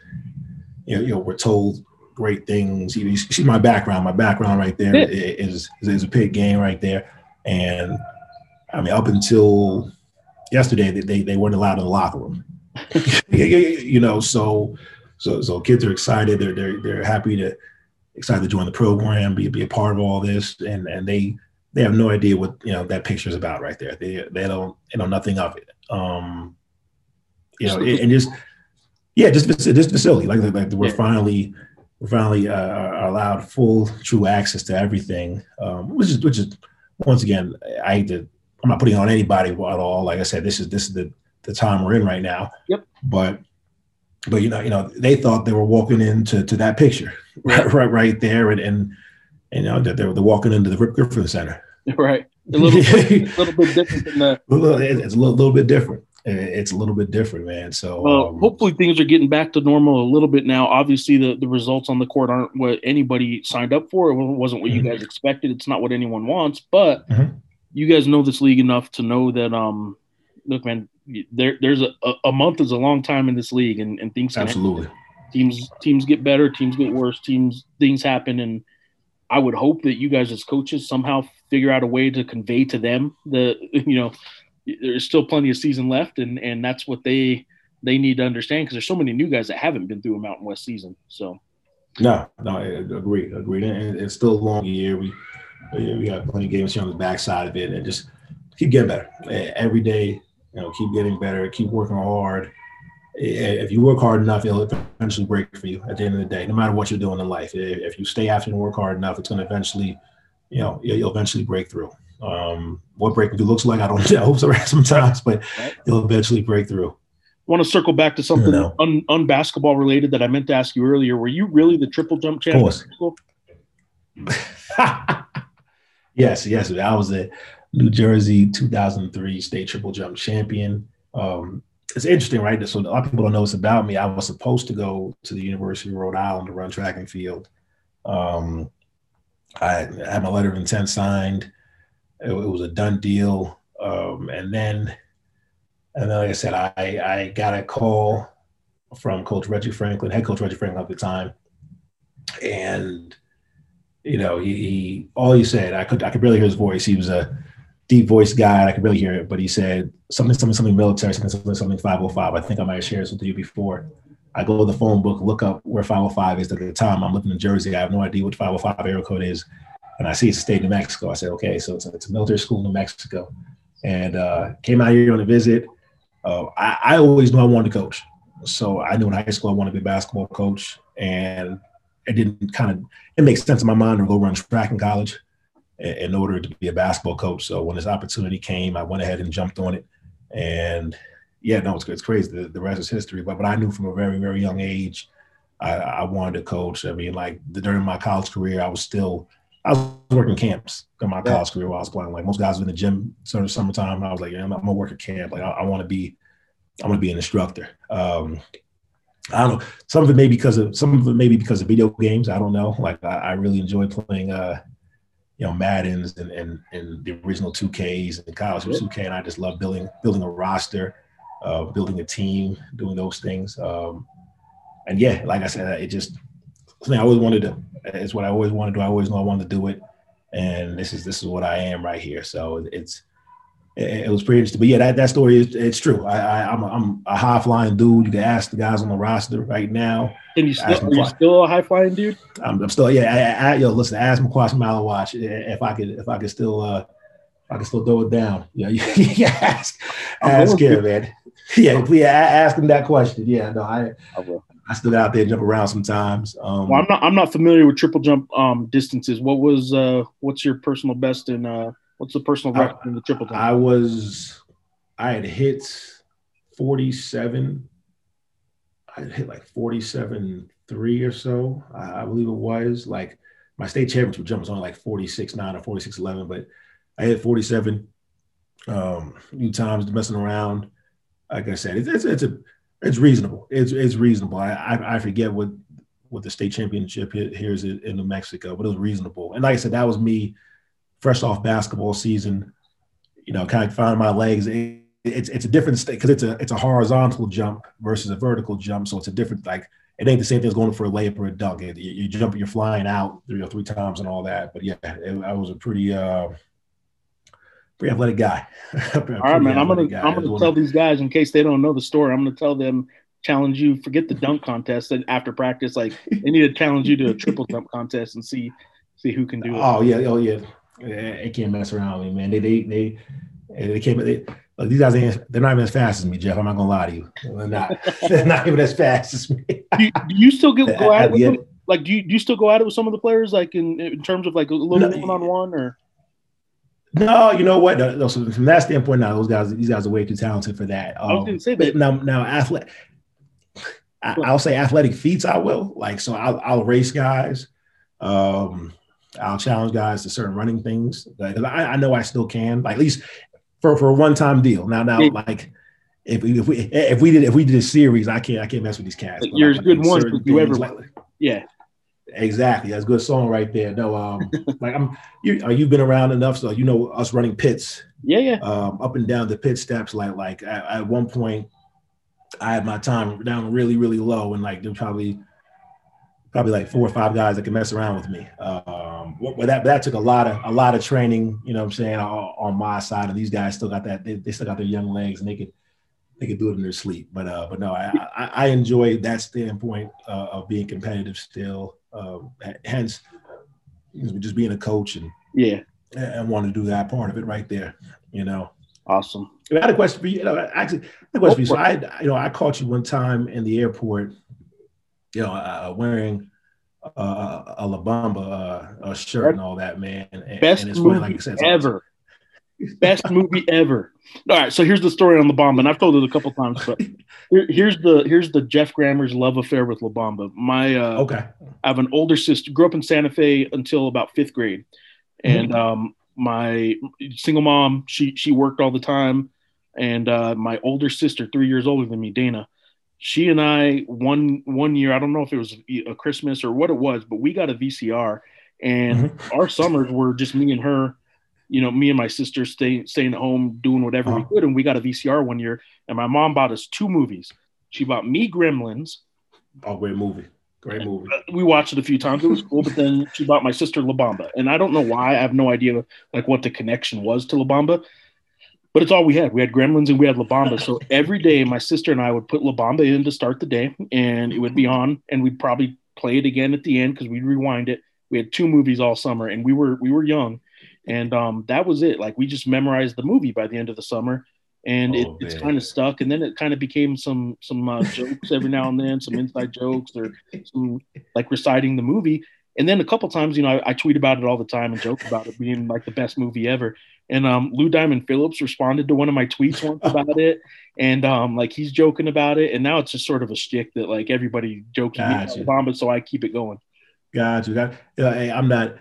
you know, you know were told great things. You, see my background. My background right there is, is is a pig game right there. And I mean, up until yesterday, they they weren't allowed in the locker room. you know, so so so kids are excited. They're they're they're happy to excited to join the program, be be a part of all this, and and they they have no idea what you know that picture is about right there. They they don't they know nothing of it. Um, you know, and just yeah, just this facility like like we're yeah. finally we're finally uh, allowed full true access to everything, um, which is which is once again I hate to I'm not putting on anybody at all. Like I said, this is this is the the time we're in right now. Yep. But but you know you know they thought they were walking into to that picture right right, right there and and you know, they're, they're walking into the Rip Griffin Center. Right. A little, bit, a little bit different than that. It's a little, little bit different. It's a little bit different, man. So well, um, hopefully things are getting back to normal a little bit now. Obviously, the, the results on the court aren't what anybody signed up for. It wasn't what mm-hmm. you guys expected. It's not what anyone wants. But mm-hmm. you guys know this league enough to know that, um, look, man, there there's a, a month is a long time in this league, and, and things absolutely happen. teams teams get better, teams get worse, teams things happen, and I would hope that you guys as coaches somehow figure out a way to convey to them the you know there's still plenty of season left and and that's what they they need to understand because there's so many new guys that haven't been through a Mountain West season. So no, no, I agree, agree. And it's still a long year. We we got plenty of games here on the backside of it, and just keep getting better every day. You know, keep getting better, keep working hard if you work hard enough, it'll eventually break for you at the end of the day, no matter what you're doing in life. If you stay after and work hard enough, it's going to eventually, you know, you'll eventually break through. Um, what breaking through looks like, I don't know so sometimes, but you'll eventually break through. I want to circle back to something un, unbasketball related that I meant to ask you earlier. Were you really the triple jump champion? Yes, yes. I was a New Jersey 2003 state triple jump champion. Um, it's interesting, right? So a lot of people don't know this about me. I was supposed to go to the University of Rhode Island to run track and field. Um, I had my letter of intent signed. It, it was a done deal. Um, and then, and then, like I said, I, I got a call from Coach Reggie Franklin, head coach Reggie Franklin at the time, and you know, he, he all he said, I could I could barely hear his voice. He was a deep voice guy. I could really hear it, but he said something, something, something military, something, something, something 505. I think I might have shared this with you before. I go to the phone book, look up where 505 is at the time. I'm living in Jersey. I have no idea what 505 area code is. And I see it's a state of New Mexico. I said, okay, so it's, it's a military school in New Mexico. And uh, came out here on a visit. Uh, I, I always knew I wanted to coach. So I knew in high school I wanted to be a basketball coach. And it didn't kind of, it makes sense in my mind to go run track in college in order to be a basketball coach. So when this opportunity came, I went ahead and jumped on it. And yeah, no, it's, it's crazy. The, the rest is history. But but I knew from a very very young age, I, I wanted to coach. I mean, like the, during my college career, I was still I was working camps in my college career while I was playing. Like most guys were in the gym sort of summertime. I was like, yeah, I'm, I'm gonna work at camp. Like I, I want to be, I want to be an instructor. Um, I don't know. Some of it may be because of some of it may be because of video games. I don't know. Like I, I really enjoy playing uh, you know Madden's and and, and the original 2Ks and college 2K, and I just love building building a roster, uh, building a team, doing those things. Um, and yeah, like I said, it just something I always wanted to. It's what I always wanted to do. I always know I wanted to do it, and this is this is what I am right here. So it's it, it was pretty interesting. But yeah, that, that story is it's true. I, I am a, I'm a high flying dude. You can ask the guys on the roster right now. And you still are you still a high flying dude? I'm, I'm, still yeah. I, I, yo, listen, ask Makuach Maluach if I could if I could still uh I can still throw it down. Yeah, you, you ask ask him, man. Yeah, please ask him that question. Yeah, no, I I will. I still out there jump around sometimes. Um, well, I'm not. I'm not familiar with triple jump um, distances. What was? Uh, what's your personal best in uh, What's the personal record I, in the triple time? I was, I had hit 47. I hit like 47 three or so, I, I believe it was. Like my state championship jump was only like 46 9 or 46 11, but I hit 47 um, a few times messing around. Like I said, it's, it's, it's a it's reasonable. It's it's reasonable. I, I, I forget what what the state championship here is in New Mexico, but it was reasonable. And like I said, that was me fresh off basketball season, you know, kind of finding my legs. It, it's it's a different state because it's a it's a horizontal jump versus a vertical jump, so it's a different like it ain't the same thing as going for a layup or a dunk. It, you, you jump, you're flying out three or three times and all that. But yeah, it, I was a pretty uh pretty athletic guy. all right, man. I'm gonna guy. I'm gonna tell these guys in case they don't know the story. I'm gonna tell them challenge you. Forget the dunk contest and after practice, like they need to challenge you to a triple jump contest and see see who can do it. Oh yeah, oh yeah. They can't mess around with me, man. They they they they can't. They, look, these guys ain't. They're not even as fast as me, Geoff. I'm not gonna lie to you. They're not. they're not even as fast as me. do, you, do you still get, go at it with them? Like, do you, do you still go at it with some of the players, like in, in terms of like a little one on one, or? No, you know what? No, no, so from that standpoint, now those guys, these guys are way too talented for that. Um, I was gonna say that. Now, now, athletic. I, will say athletic feats. I will like so. I'll, I'll race guys. Um, I'll challenge guys to certain running things because I, I, know I still can, like, at least for for a one time deal. Now, now, like if we, if we if we did if we did a series, I can't I can't mess with these cats. You're like, good ones, you ever like, yeah. Exactly, that's a good song right there. No, um, like I'm, you, uh, you've been around enough, so you know us running pits. Yeah, yeah. Um, up and down the pit steps, like like at, at one point, I had my time down really really low, and like there probably probably like four or five guys that can mess around with me. Um, but that that took a lot of a lot of training, you know what I'm saying, on, on my side. And these guys still got that, they, they, still got their young legs and they could they could do it in their sleep. But uh, but no, I, I, I enjoy that standpoint uh, of being competitive still. Um, hence, just being a coach and yeah, and want to do that part of it right there, you know. Awesome. I had a question for you. you know, actually, a question for you. So I, you know, I caught you one time in the airport you know, uh, wearing uh, a La Bamba uh, a shirt and all that, man. And, Best and movie like said, ever. Best movie ever. All right, so here's the story on La Bamba, and I've told it a couple times, but here, here's the here's the Geoff Grammer's love affair with La Bamba. My uh, okay, I have an older sister, grew up in Santa Fe until about fifth grade, and mm-hmm. um, my single mom, she she worked all the time, and uh, my older sister, three years older than me, Dana, she and I one one year, I don't know if it was a Christmas or what it was, but we got a VCR, and mm-hmm. our summers were just me and her. You know, me and my sister staying staying at home doing whatever uh-huh. we could, and we got a VCR one year, and my mom bought us two movies. She bought me Gremlins. Oh, great movie. Great movie. We watched it a few times. It was cool, but then she bought my sister La Bamba, and I don't know why. I have no idea like what the connection was to La Bamba, but it's all we had. We had Gremlins and we had La Bamba. So every day, my sister and I would put La Bamba in to start the day, and it would be on, and we'd probably play it again at the end because we'd rewind it. We had two movies all summer, and we were we were young, and um, that was it. Like we just memorized the movie by the end of the summer, and oh, it, it's kind of stuck. And then it kind of became some some uh, jokes every now and then, some inside jokes or some like reciting the movie. And then a couple times, you know, I, I, tweet about it all the time and joke about it being like the best movie ever. And um, Lou Diamond Phillips responded to one of my tweets once about it, and um, like he's joking about it. And now it's just sort of a stick that like everybody joking gotcha. about it, so I keep it going. Gotcha. Got, uh, hey, I'm not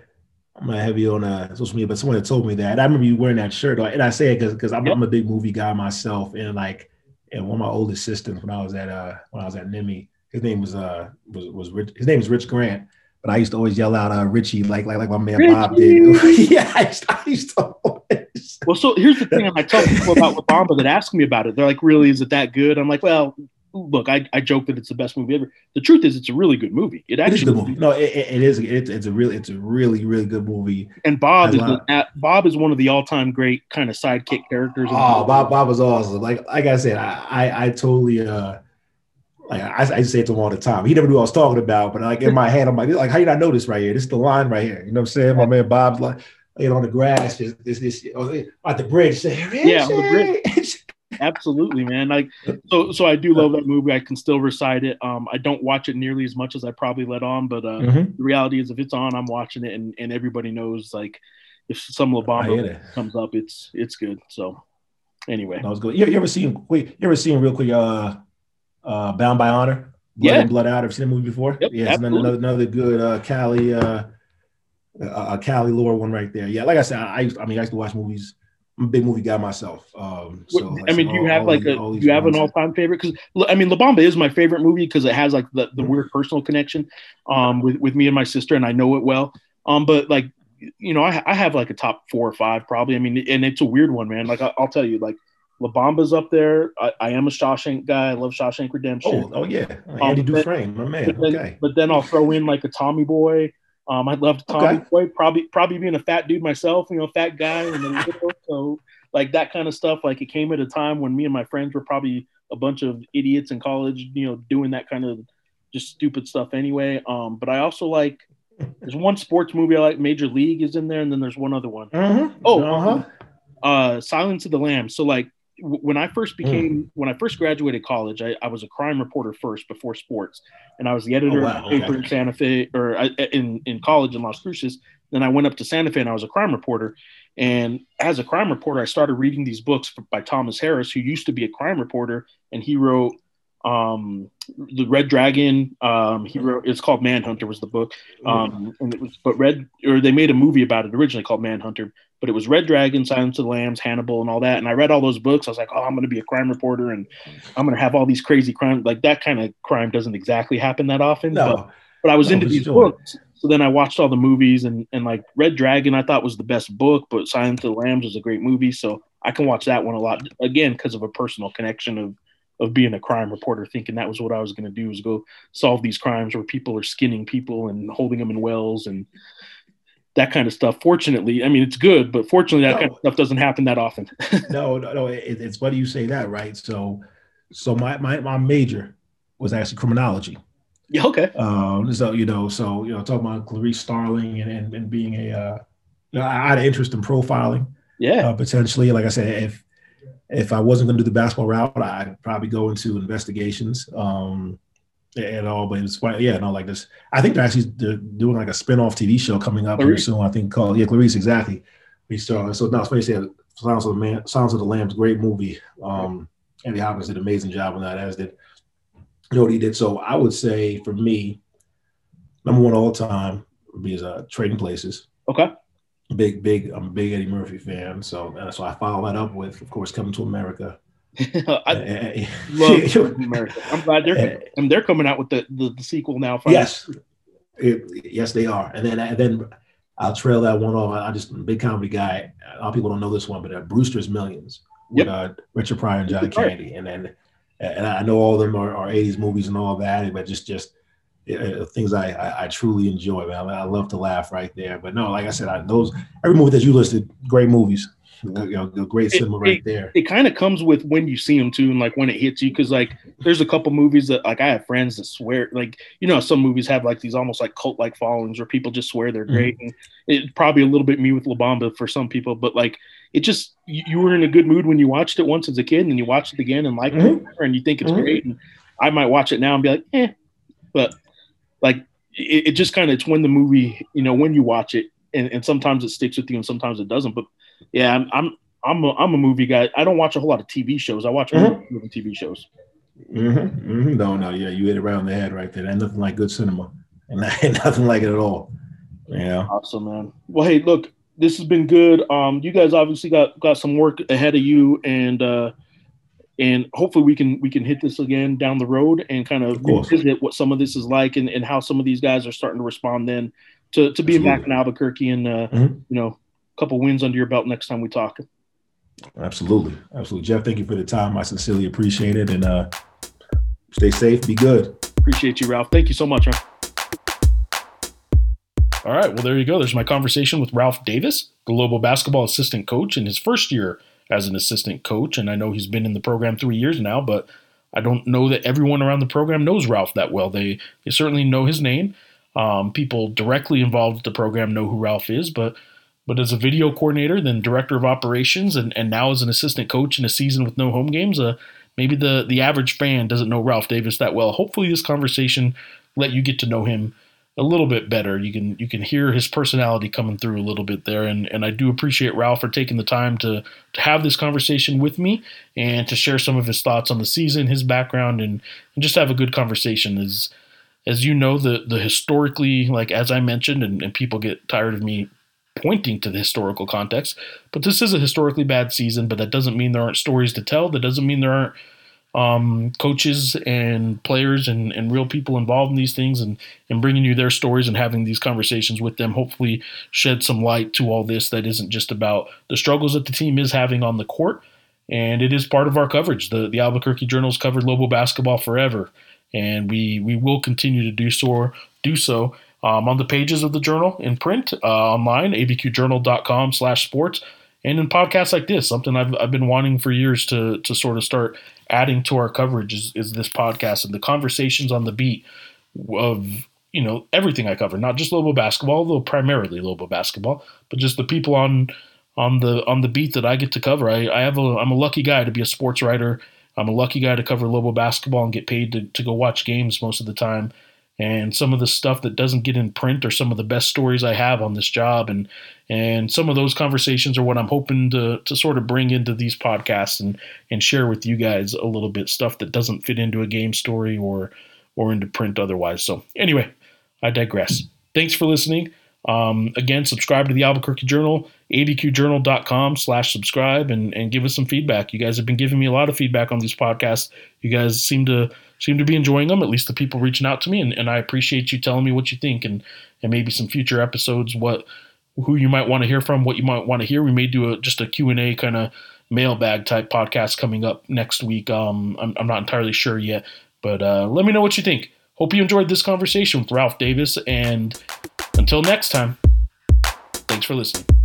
I'm not heavy on uh, social media, but someone had told me that. I remember you wearing that shirt, and I say it because because I'm, yep. I'm, a big movie guy myself, and like, and one of my oldest assistants when I was at uh when I was at NMMI, his name was uh was was Rich, his name is Rich Grant, but I used to always yell out uh Richie like like like my man Richie. Bob did. yeah, I used, I used to always. Well, so here's the thing: I tell people about La Bamba that ask me about it. They're like, "Really? Is it that good?" I'm like, "Well, look, I, I joke that it's the best movie ever. The truth is, it's a really good movie. It actually it is movie. No, it, it is. It's, it's a really it's a really really good movie. And Bob is the, Bob is one of the all time great kind of sidekick characters. Oh, Bob Bob was awesome. Like like I said, I I, I totally uh like I, I say it to him all the time. He never knew what I was talking about, but like in my head, I'm like, like how you not know this right here? This is the line right here. You know what I'm saying? My man Bob's like laying on the grass, this this, this oh, at the bridge. Say, yeah, on the bridge. absolutely, man. Like so, so I do love that movie. I can still recite it. Um, I don't watch it nearly as much as I probably let on, but uh, mm-hmm. the reality is, if it's on, I'm watching it, and, and everybody knows like if some La Bamba comes up, it's it's good. So anyway, that was good. You, you ever seen? Wait, you ever seen real quick? Uh, uh, Bound by Honor. Blood yeah, Blood Out. Have you seen the movie before? Yep, yeah, it's another, another good uh, Cali uh, uh, Cali lore one right there. Yeah, like I said, I, I mean, I used to watch movies I'm a big movie guy myself. Um, so I mean, do you have like a do you have an all time favorite? Because I mean, La Bamba is my favorite movie because it has like the, the weird personal connection um, with with me and my sister, and I know it well. Um, but like you know, I, I have like a top four or five probably. I mean, and it's a weird one, man. Like I, will tell you, like La Bamba's up there. I, I, am a Shawshank guy. I love Shawshank Redemption. Oh, oh yeah, Andy um, Dufresne, my man. But then, okay, but then I'll throw in like a Tommy Boy. Um, I'd love Tommy okay. Boy. Probably probably being a fat dude myself, you know, fat guy, and then so like that kind of stuff. Like it came at a time when me and my friends were probably a bunch of idiots in college, you know, doing that kind of just stupid stuff anyway. Um, but I also like there's one sports movie I like, Major League is in there, and then there's one other one. Mm-hmm. Oh, uh-huh. uh, Silence of the Lambs. So like when I first became mm. when I first graduated college, I, I, was a crime reporter first before sports, and I was the editor oh, wow. of the paper okay. in Santa Fe or uh, in in college in Las Cruces. Then I went up to Santa Fe and I was a crime reporter. And as a crime reporter, I started reading these books by Thomas Harris, who used to be a crime reporter, and he wrote um, the Red Dragon. Um, he wrote it's called Manhunter was the book, um, and it was but Red or they made a movie about it originally called Manhunter, but it was Red Dragon, Silence of the Lambs, Hannibal, and all that. And I read all those books. I was like, oh, I'm going to be a crime reporter, and I'm going to have all these crazy crime. Like that kind of crime doesn't exactly happen that often. No. But, but I was no, into these books, so then I watched all the movies and and like Red Dragon, I thought was the best book, but Silence of the Lambs was a great movie, so I can watch that one a lot again because of a personal connection of of being a crime reporter, thinking that was what I was going to do was go solve these crimes where people are skinning people and holding them in wells and that kind of stuff. Fortunately, I mean it's good, but fortunately that no. kind of stuff doesn't happen that often. no, no, no. It, it's funny you say that, right? So, so my my my major was actually criminology. Yeah. Okay. Um, so you know, so you know, talking about Clarice Starling and and, and being a, uh, you know, I had an interest in profiling. Yeah. Uh, potentially, like I said, if if I wasn't going to do the basketball route, I'd probably go into investigations. Um, and all, but it's funny, yeah, no, like this. I think they're actually they're doing like a spin-off TV show coming up Clarice. here soon. I think called yeah, Clarice, exactly. We started so now, especially Sounds of the Man, Sounds of the Lambs, great movie. Um, Andy Hopkins did an amazing job on that, as did you know what he did. So I would say for me, number one all time would be his uh, Trading Places. Okay. Big, big, I'm a big Eddie Murphy fan. So that's why I follow that up with, of course, Coming to America. I love America. I'm glad they're and they're coming out with the, the, the sequel now. Finally. Yes, it, yes, they are. And then and then I'll trail that one off. I'm just a big comedy guy. A lot of people don't know this one, but uh, Brewster's Millions with yep. uh, Richard Pryor and John Candy, and then and I know all of them are, are 80s movies and all that, but just just uh, things I, I, I truly enjoy. Man, I, love to laugh right there. But no, like I said, I, those every movie that you listed, great movies. You know, great cinema it, right it, there. It kind of comes with when you see them too, and like when it hits you, because like there's a couple movies that like I have friends that swear, like you know, some movies have like these almost like cult like followings where people just swear they're great, mm-hmm. and it's probably a little bit me with La Bamba for some people, but like it just you, you, were in a good mood when you watched it once as a kid, and you watched it again and like mm-hmm. it, and you think it's mm-hmm. great, and I might watch it now and be like, eh, but like it, it just kind of it's when the movie, you know, when you watch it, and, and sometimes it sticks with you and sometimes it doesn't. But yeah, I'm I'm I'm a, I'm a movie guy. I don't watch a whole lot of TV shows. I watch mm-hmm. movie TV shows. Mm-hmm. Mm-hmm. No, no, yeah, you hit it around the head right there. Ain't nothing like good cinema, and nothing like it at all. Yeah. Awesome, man. Well, hey, look, this has been good. Um, you guys obviously got got some work ahead of you, and uh, and hopefully we can we can hit this again down the road and kind of, of visit what some of this is like and, and how some of these guys are starting to respond then to, to being back in Albuquerque and uh, mm-hmm. you know couple wins under your belt next time we talk. Absolutely, absolutely, Geoff. Thank you for the time. I sincerely appreciate it, and uh, stay safe. Be good. Appreciate you, Ralph. Thank you so much. Man. All right, well there you go. There's my conversation with Ralph Davis, Lobo basketball assistant coach in his first year as an assistant coach. And I know he's been in the program three years now, but I don't know that everyone around the program knows Ralph that well. They, they certainly know his name. Um, people directly involved with the program know who Ralph is, but but as a video coordinator, then director of operations, and, and now as an assistant coach in a season with no home games, uh, maybe the the average fan doesn't know Ralph Davis that well. Hopefully, this conversation let you get to know him a little bit better. You can you can hear his personality coming through a little bit there, and and I do appreciate Ralph for taking the time to to have this conversation with me and to share some of his thoughts on the season, his background, and, and just have a good conversation. As as you know, the the historically like as I mentioned, and, and people get tired of me pointing to the historical context, but this is a historically bad season. But that doesn't mean there aren't stories to tell. That doesn't mean there aren't um, coaches and players and, and real people involved in these things and, and bringing you their stories and having these conversations with them hopefully shed some light to all this that isn't just about the struggles that the team is having on the court and it is part of our coverage the, the albuquerque journal's covered lobo basketball forever and we we will continue to do so do so um, on the pages of the journal in print uh, online abqjournal.com slash sports and in podcasts like this something I've, I've been wanting for years to to sort of start adding to our coverage is, is this podcast and the conversations on the beat of you know everything I cover, not just Lobo basketball, though primarily Lobo basketball, but just the people on on the on the beat that I get to cover. I, I have a I'm a lucky guy to be a sports writer. I'm a lucky guy to cover Lobo basketball and get paid to, to go watch games most of the time and some of the stuff that doesn't get in print are some of the best stories I have on this job and and some of those conversations are what I'm hoping to to sort of bring into these podcasts and and share with you guys a little bit stuff that doesn't fit into a game story or or into print otherwise. So anyway, I digress. Thanks for listening. Um, again, subscribe to the Albuquerque Journal, abqjournal.com slash subscribe and, and give us some feedback. You guys have been giving me a lot of feedback on these podcasts. You guys seem to seem to be enjoying them, at least the people reaching out to me. And, and I appreciate you telling me what you think and, and maybe some future episodes, what, who you might want to hear from, what you might want to hear. We may do a, just a Q&A kind of mailbag type podcast coming up next week. Um, I'm, I'm not entirely sure yet, but uh, let me know what you think. Hope you enjoyed this conversation with Ralph Davis. And until next time, thanks for listening.